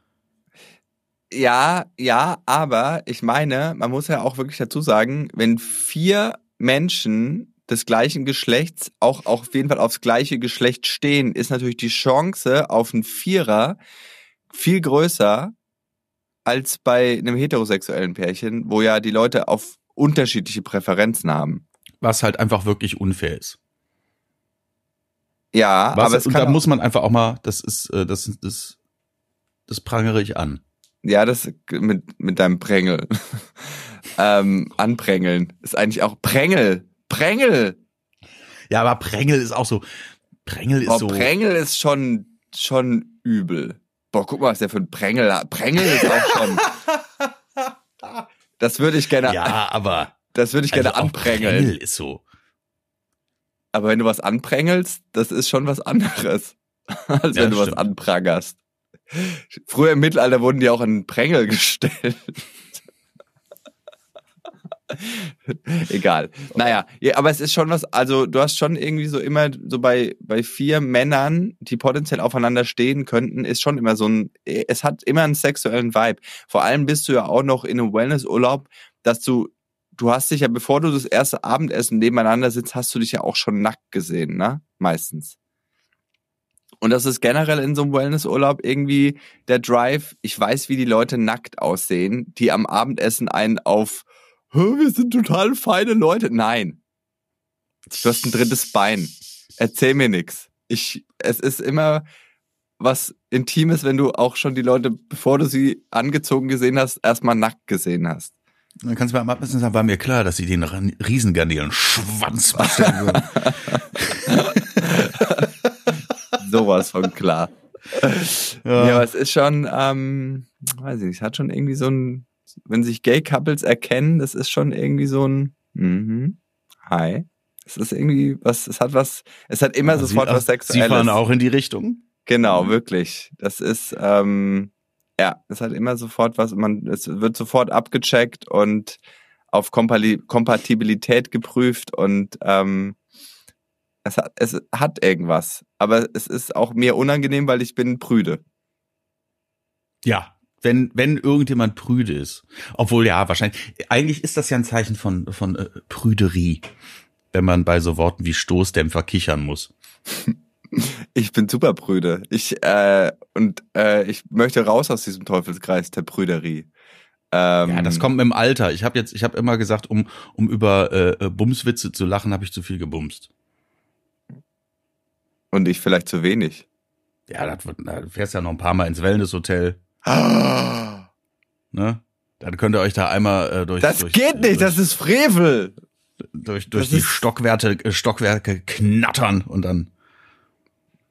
Ja, ja, aber ich meine, man muss ja auch wirklich dazu sagen, wenn vier Menschen des gleichen Geschlechts auch, auch auf jeden Fall aufs gleiche Geschlecht stehen, ist natürlich die Chance auf einen Vierer viel größer als bei einem heterosexuellen Pärchen, wo ja die Leute auf unterschiedliche Präferenzen haben. Was halt einfach wirklich unfair ist. Ja, Was, aber es und da muss man einfach auch mal, das ist, äh, das, das, das prangere ich an. ja, das mit, mit deinem Prängel. [LAUGHS] ähm, anprängeln ist eigentlich auch Prängel. Prängel. Ja, aber Prängel ist auch so, Prängel ist Oh, so. Prängel ist schon, schon übel. Boah, guck mal, was der für ein Prängel hat. Prängel ist auch schon. [LAUGHS] Das würde ich gerne, ja, aber das würde ich gerne also anprängeln. Prängel ist so. Aber wenn du was anprängelst, das ist schon was anderes, [LAUGHS] als ja, wenn du stimmt. was anprangerst. Früher im Mittelalter wurden die auch in Prängel [LAUGHS] gestellt. Egal. Naja, ja, aber es ist schon was, also du hast schon irgendwie so immer so bei, bei vier Männern, die potenziell aufeinander stehen könnten, ist schon immer so ein, es hat immer einen sexuellen Vibe. Vor allem bist du ja auch noch in einem Wellnessurlaub, dass du, du hast dich ja, bevor du das erste Abendessen nebeneinander sitzt, hast du dich ja auch schon nackt gesehen, ne? Meistens. Und das ist generell in so einem Wellnessurlaub irgendwie der Drive. Ich weiß, wie die Leute nackt aussehen, die am Abendessen einen auf wir sind total feine Leute. Nein. Du hast ein drittes Bein. Erzähl mir nix. Ich, es ist immer was Intimes, wenn du auch schon die Leute, bevor du sie angezogen gesehen hast, erstmal nackt gesehen hast. Dann kannst du mal am Abmessen sagen, war mir klar, dass sie den Riesengarnelen Schwanz bestellen würden. [LAUGHS] Sowas von klar. Ja. ja, aber es ist schon, ähm, weiß ich nicht, es hat schon irgendwie so ein, wenn sich Gay-Couples erkennen, das ist schon irgendwie so ein, mhm, hi. Es ist irgendwie was, es hat was, es hat immer ja, sofort Sie, was Sexuelles. Sie fahren auch in die Richtung? Genau, mhm. wirklich. Das ist, ähm, ja, es hat immer sofort was, man, es wird sofort abgecheckt und auf Kompatibilität geprüft und ähm, es hat, es hat irgendwas. Aber es ist auch mir unangenehm, weil ich bin prüde. Ja, wenn, wenn irgendjemand prüde ist. Obwohl ja, wahrscheinlich, eigentlich ist das ja ein Zeichen von, von äh, Prüderie, wenn man bei so Worten wie Stoßdämpfer kichern muss. [LAUGHS] Ich bin super prüde. Ich, äh, und äh, ich möchte raus aus diesem Teufelskreis der Prüderie. Ähm, ja, das kommt mit dem Alter. Ich habe jetzt, ich habe immer gesagt, um, um über äh, Bumswitze zu lachen, habe ich zu viel gebumst. Und ich vielleicht zu wenig. Ja, das wird, na, du fährst ja noch ein paar Mal ins Wellnesshotel. Ah. Ne? Dann könnt ihr euch da einmal äh, durch. Das durch, geht nicht, durch, das ist Frevel. Durch, durch das die Stockwerke, äh, Stockwerke knattern und dann.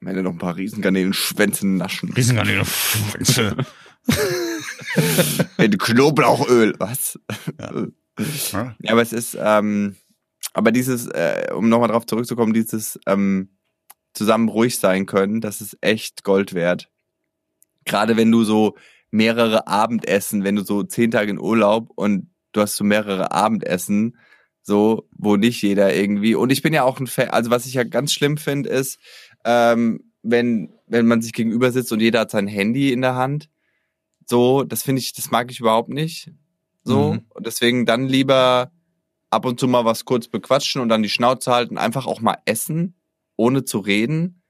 Am Ende noch ein paar Riesengarnelenschwänze naschen. Riesengarnelenschwänze. [LAUGHS] Mit Knoblauchöl, was? Ja. ja, aber es ist, ähm, aber dieses, äh, um nochmal drauf zurückzukommen, dieses ähm, zusammen ruhig sein können, das ist echt Gold wert gerade wenn du so mehrere Abendessen, wenn du so zehn Tage in Urlaub und du hast so mehrere Abendessen, so, wo nicht jeder irgendwie, und ich bin ja auch ein Fan, also was ich ja ganz schlimm finde, ist, ähm, wenn, wenn man sich gegenüber sitzt und jeder hat sein Handy in der Hand, so, das finde ich, das mag ich überhaupt nicht, so, mhm. und deswegen dann lieber ab und zu mal was kurz bequatschen und dann die Schnauze halten, einfach auch mal essen, ohne zu reden,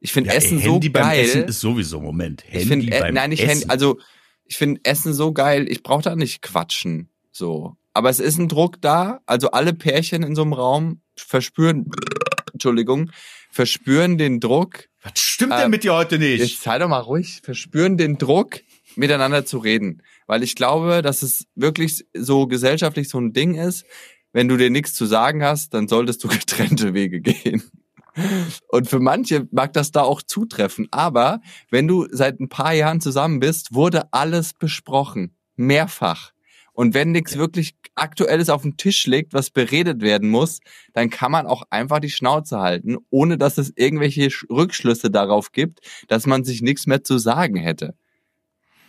ich finde ja, Essen Handy so geil. Beim Essen ist sowieso Moment. Handy ich find, beim nein, nicht Essen. Handy, also ich finde Essen so geil. Ich brauche da nicht quatschen, so. Aber es ist ein Druck da. Also alle Pärchen in so einem Raum verspüren, Entschuldigung, verspüren den Druck. Was stimmt denn mit dir heute nicht? Jetzt sei doch mal ruhig. Verspüren den Druck, miteinander zu reden. Weil ich glaube, dass es wirklich so gesellschaftlich so ein Ding ist. Wenn du dir nichts zu sagen hast, dann solltest du [LAUGHS] getrennte Wege gehen. Und für manche mag das da auch zutreffen. Aber wenn du seit ein paar Jahren zusammen bist, wurde alles besprochen. Mehrfach. Und wenn nichts wirklich Aktuelles auf den Tisch liegt, was beredet werden muss, dann kann man auch einfach die Schnauze halten, ohne dass es irgendwelche Rückschlüsse darauf gibt, dass man sich nichts mehr zu sagen hätte.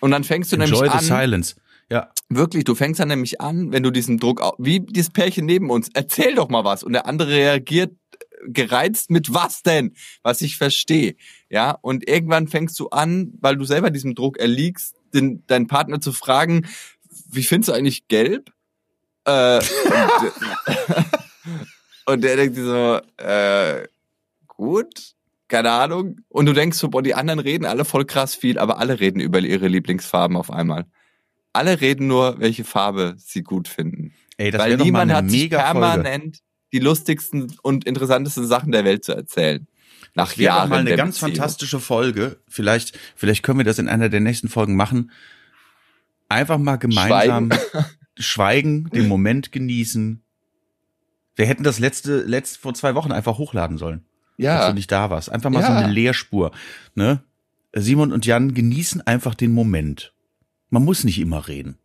Und dann fängst du Enjoy nämlich an. Silence. Ja. Wirklich, du fängst dann nämlich an, wenn du diesen Druck, wie dieses Pärchen neben uns, erzähl doch mal was. Und der andere reagiert gereizt mit was denn? Was ich verstehe. Ja, und irgendwann fängst du an, weil du selber diesem Druck erliegst, den, deinen Partner zu fragen, wie findest du eigentlich gelb? Äh, und, [LAUGHS] und der denkt so, äh, gut, keine Ahnung. Und du denkst so, boah, die anderen reden alle voll krass viel, aber alle reden über ihre Lieblingsfarben auf einmal. Alle reden nur, welche Farbe sie gut finden. Ey, das Weil niemand hat sich permanent Folge die lustigsten und interessantesten Sachen der Welt zu erzählen. Nach das Jahren. mal eine ganz Beziehung. fantastische Folge. Vielleicht, vielleicht können wir das in einer der nächsten Folgen machen. Einfach mal gemeinsam schweigen, [LAUGHS] schweigen den Moment genießen. Wir hätten das letzte, letzte vor zwei Wochen einfach hochladen sollen. Ja. Dass du nicht da warst. Einfach mal ja. so eine Leerspur. Ne? Simon und Jan genießen einfach den Moment. Man muss nicht immer reden.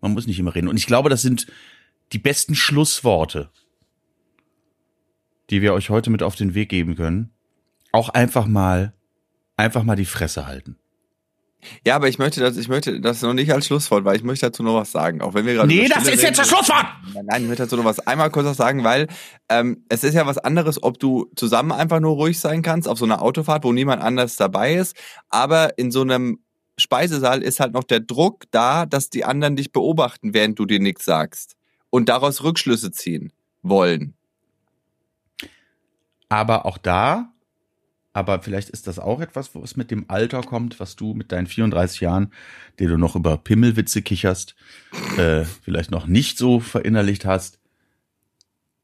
Man muss nicht immer reden. Und ich glaube, das sind die besten Schlussworte die wir euch heute mit auf den Weg geben können, auch einfach mal, einfach mal die Fresse halten. Ja, aber ich möchte das, ich möchte das noch nicht als Schlusswort, weil ich möchte dazu noch was sagen. Auch wenn wir gerade. Nee, das ist reden, jetzt das Schlusswort! Nein, nein, ich möchte dazu noch was einmal kurz was sagen, weil ähm, es ist ja was anderes, ob du zusammen einfach nur ruhig sein kannst auf so einer Autofahrt, wo niemand anders dabei ist. Aber in so einem Speisesaal ist halt noch der Druck da, dass die anderen dich beobachten, während du dir nichts sagst. Und daraus Rückschlüsse ziehen wollen. Aber auch da aber vielleicht ist das auch etwas, was mit dem Alter kommt, was du mit deinen 34 Jahren, die du noch über Pimmelwitze kicherst, äh, vielleicht noch nicht so verinnerlicht hast.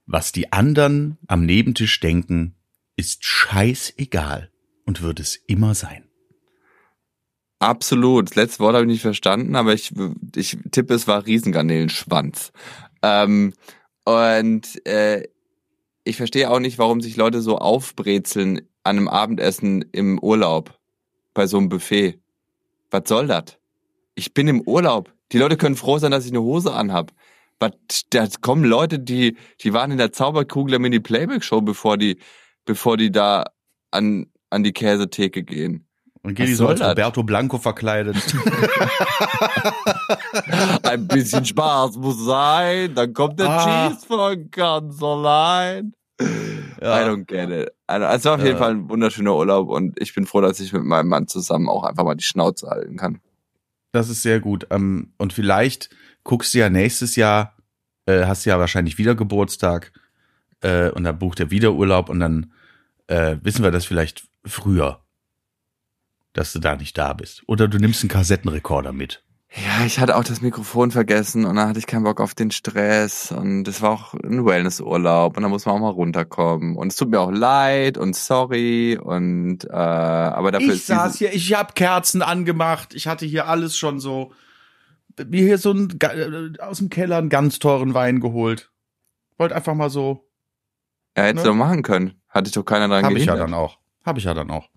Was die anderen am Nebentisch denken, ist scheißegal und wird es immer sein. Absolut. Das letzte Wort habe ich nicht verstanden, aber ich, ich tippe, es war Riesengarnelenschwanz. Ähm, und äh, ich verstehe auch nicht, warum sich Leute so aufbrezeln an einem Abendessen im Urlaub bei so einem Buffet. Was soll das? Ich bin im Urlaub. Die Leute können froh sein, dass ich eine Hose anhab. Was, da kommen Leute, die, die waren in der Zauberkugel der Mini-Playback-Show, bevor die, bevor die da an, an die Käsetheke gehen. Und gehen die so als Roberto Blanco verkleidet. [LAUGHS] Ein bisschen Spaß muss sein, dann kommt der ah. Cheese von ganz allein. Ja. I don't get it. Also, es war auf jeden Fall ein wunderschöner Urlaub und ich bin froh, dass ich mit meinem Mann zusammen auch einfach mal die Schnauze halten kann. Das ist sehr gut. Ähm, und vielleicht guckst du ja nächstes Jahr, äh, hast du ja wahrscheinlich wieder Geburtstag äh, und dann bucht er wieder Urlaub und dann äh, wissen wir das vielleicht früher, dass du da nicht da bist. Oder du nimmst einen Kassettenrekorder mit. Ja, ich hatte auch das Mikrofon vergessen und dann hatte ich keinen Bock auf den Stress und es war auch ein Wellnessurlaub und da muss man auch mal runterkommen und es tut mir auch leid und sorry und äh, aber dafür ich ist saß hier, ich habe Kerzen angemacht, ich hatte hier alles schon so mir hier so ein äh, aus dem Keller einen ganz teuren Wein geholt. Wollte einfach mal so. Ja, hättest ne? du machen können. Hatte ich doch keiner dran Hab gehindert. ich ja dann auch. Hab ich ja dann auch.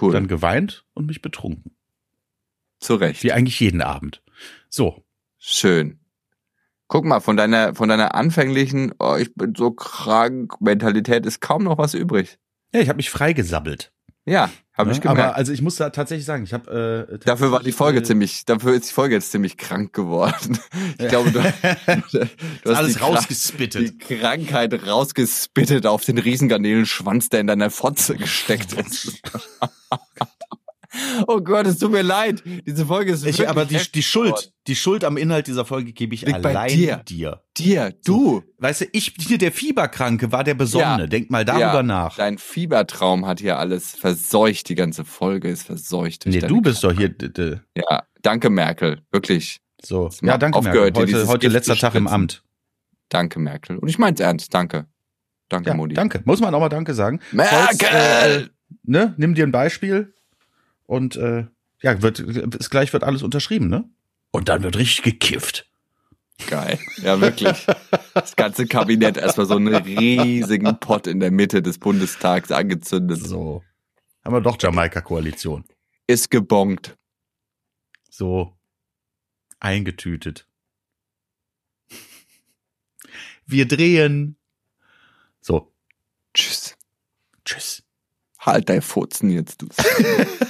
Cool. Dann geweint und mich betrunken. Zu Recht. Wie eigentlich jeden Abend. So. Schön. Guck mal, von deiner, von deiner anfänglichen, oh, ich bin so krank, Mentalität ist kaum noch was übrig. Ja, ich habe mich freigesabbelt. Ja, habe ja, ich gemerkt. Aber also ich muss da tatsächlich sagen, ich habe äh, dafür war die Folge äh, ziemlich, dafür ist die Folge jetzt ziemlich krank geworden. [LAUGHS] Ich glaube, du, du hast alles rausgespittet. Die Krankheit rausgespittet auf den Riesengarnelenschwanz, der in deiner Fotze gesteckt [LAUGHS] ist. Oh Gott, es tut mir leid. Diese Folge ist ich, aber die, die Schuld, die Schuld am Inhalt dieser Folge gebe ich Liegt allein dir. dir. Dir, du. So, weißt du, ich hier der Fieberkranke war der Besonnene. Ja. Denk mal darüber ja. nach. Dein Fiebertraum hat hier alles verseucht. Die ganze Folge ist verseucht. Nee, du bist doch hier. Ja, danke Merkel, wirklich. So, ja, danke Merkel. Heute, heute letzter Tag im Amt. Danke Merkel. Und ich mein's ernst. Danke. Danke, ja, Modi. Danke. Muss man auch mal Danke sagen. Merkel! Falls, äh, ne, nimm dir ein Beispiel und äh, ja, wird, ist gleich wird alles unterschrieben, ne? Und dann wird richtig gekifft. Geil. Ja, wirklich. Das ganze Kabinett erstmal so einen riesigen Pott in der Mitte des Bundestags angezündet. So. Haben wir doch Jamaika-Koalition. Ist gebongt. So. Eingetütet. Wir drehen. So. Tschüss. Tschüss. Halt dein Furzen jetzt, du. [LAUGHS]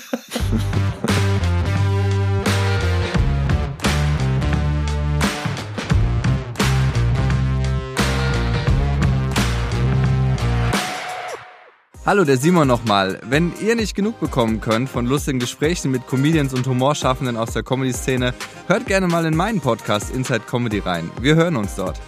Hallo, der Simon nochmal. Wenn ihr nicht genug bekommen könnt von lustigen Gesprächen mit Comedians und Humorschaffenden aus der Comedy-Szene, hört gerne mal in meinen Podcast Inside Comedy rein. Wir hören uns dort.